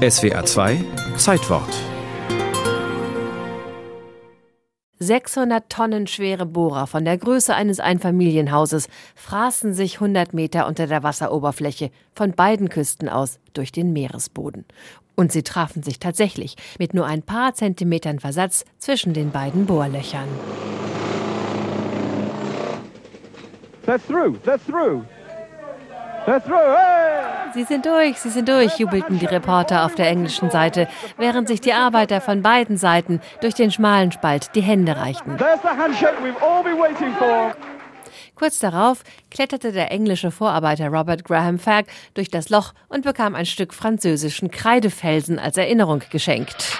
SWA 2 Zeitwort 600 Tonnen schwere Bohrer von der Größe eines Einfamilienhauses fraßen sich 100 Meter unter der Wasseroberfläche von beiden Küsten aus durch den Meeresboden. Und sie trafen sich tatsächlich mit nur ein paar Zentimetern Versatz zwischen den beiden Bohrlöchern. They're through, they're through. Sie sind durch, sie sind durch, jubelten die Reporter auf der englischen Seite, während sich die Arbeiter von beiden Seiten durch den schmalen Spalt die Hände reichten. Kurz darauf kletterte der englische Vorarbeiter Robert Graham Fagg durch das Loch und bekam ein Stück französischen Kreidefelsen als Erinnerung geschenkt.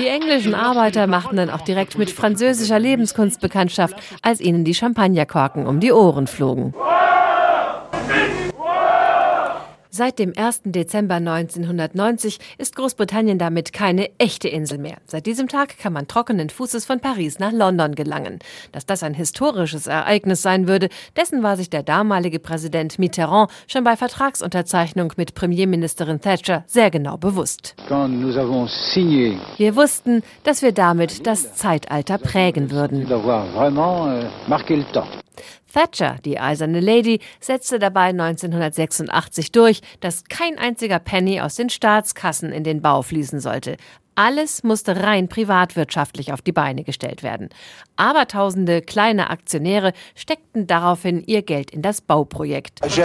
Die englischen Arbeiter machten dann auch direkt mit französischer Lebenskunst Bekanntschaft, als ihnen die Champagnerkorken um die Ohren flogen. Seit dem 1. Dezember 1990 ist Großbritannien damit keine echte Insel mehr. Seit diesem Tag kann man trockenen Fußes von Paris nach London gelangen. Dass das ein historisches Ereignis sein würde, dessen war sich der damalige Präsident Mitterrand schon bei Vertragsunterzeichnung mit Premierministerin Thatcher sehr genau bewusst. Wir wussten, dass wir damit das Zeitalter prägen würden. Thatcher, die eiserne Lady, setzte dabei 1986 durch, dass kein einziger Penny aus den Staatskassen in den Bau fließen sollte. Alles musste rein privatwirtschaftlich auf die Beine gestellt werden. Aber tausende kleine Aktionäre steckten daraufhin ihr Geld in das Bauprojekt. Ich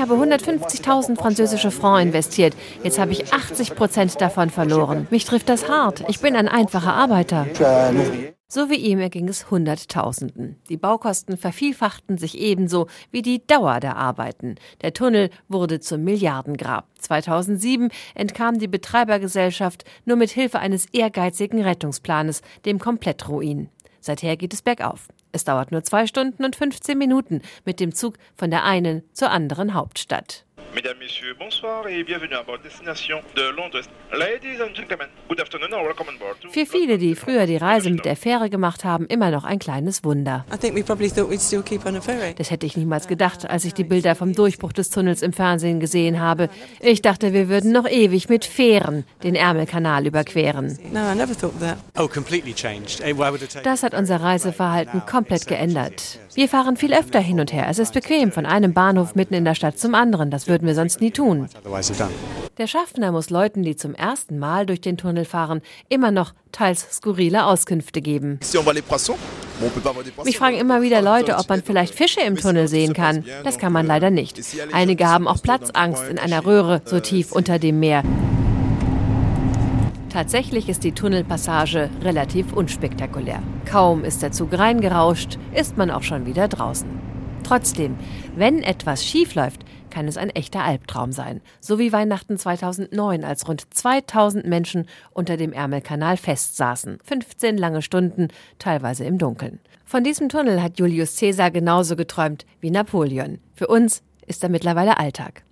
habe 150.000 französische Francs investiert. Jetzt habe ich 80 Prozent davon verloren. Mich trifft das hart. Ich bin ein einfacher Arbeiter. So wie ihm erging es Hunderttausenden. Die Baukosten vervielfachten sich ebenso wie die Dauer der Arbeiten. Der Tunnel wurde zum Milliardengrab. 2007 entkam die Betreibergesellschaft nur mit Hilfe eines ehrgeizigen Rettungsplanes dem Komplettruin. Seither geht es bergauf. Es dauert nur zwei Stunden und 15 Minuten mit dem Zug von der einen zur anderen Hauptstadt. Mesdames, Messieurs, bonsoir et bienvenue à bord Destination de Londres. Ladies and gentlemen, good afternoon and welcome on board. Für viele, die früher die Reise mit der Fähre gemacht haben, immer noch ein kleines Wunder. Das hätte ich niemals gedacht, als ich die Bilder vom Durchbruch des Tunnels im Fernsehen gesehen habe. Ich dachte, wir würden noch ewig mit Fähren den Ärmelkanal überqueren. Oh, das hat unser Reiseverhalten komplett geändert. Wir fahren viel öfter hin und her. Es ist bequem, von einem Bahnhof mitten in der Stadt zum anderen. Das würden wir sonst nie tun. Der Schaffner muss Leuten, die zum ersten Mal durch den Tunnel fahren, immer noch teils skurrile Auskünfte geben. Mich fragen immer wieder Leute, ob man vielleicht Fische im Tunnel sehen kann. Das kann man leider nicht. Einige haben auch Platzangst in einer Röhre so tief unter dem Meer. Tatsächlich ist die Tunnelpassage relativ unspektakulär. Kaum ist der Zug reingerauscht, ist man auch schon wieder draußen. Trotzdem, wenn etwas schief läuft, kann es ein echter Albtraum sein. So wie Weihnachten 2009, als rund 2000 Menschen unter dem Ärmelkanal festsaßen. 15 lange Stunden, teilweise im Dunkeln. Von diesem Tunnel hat Julius Caesar genauso geträumt wie Napoleon. Für uns ist er mittlerweile Alltag.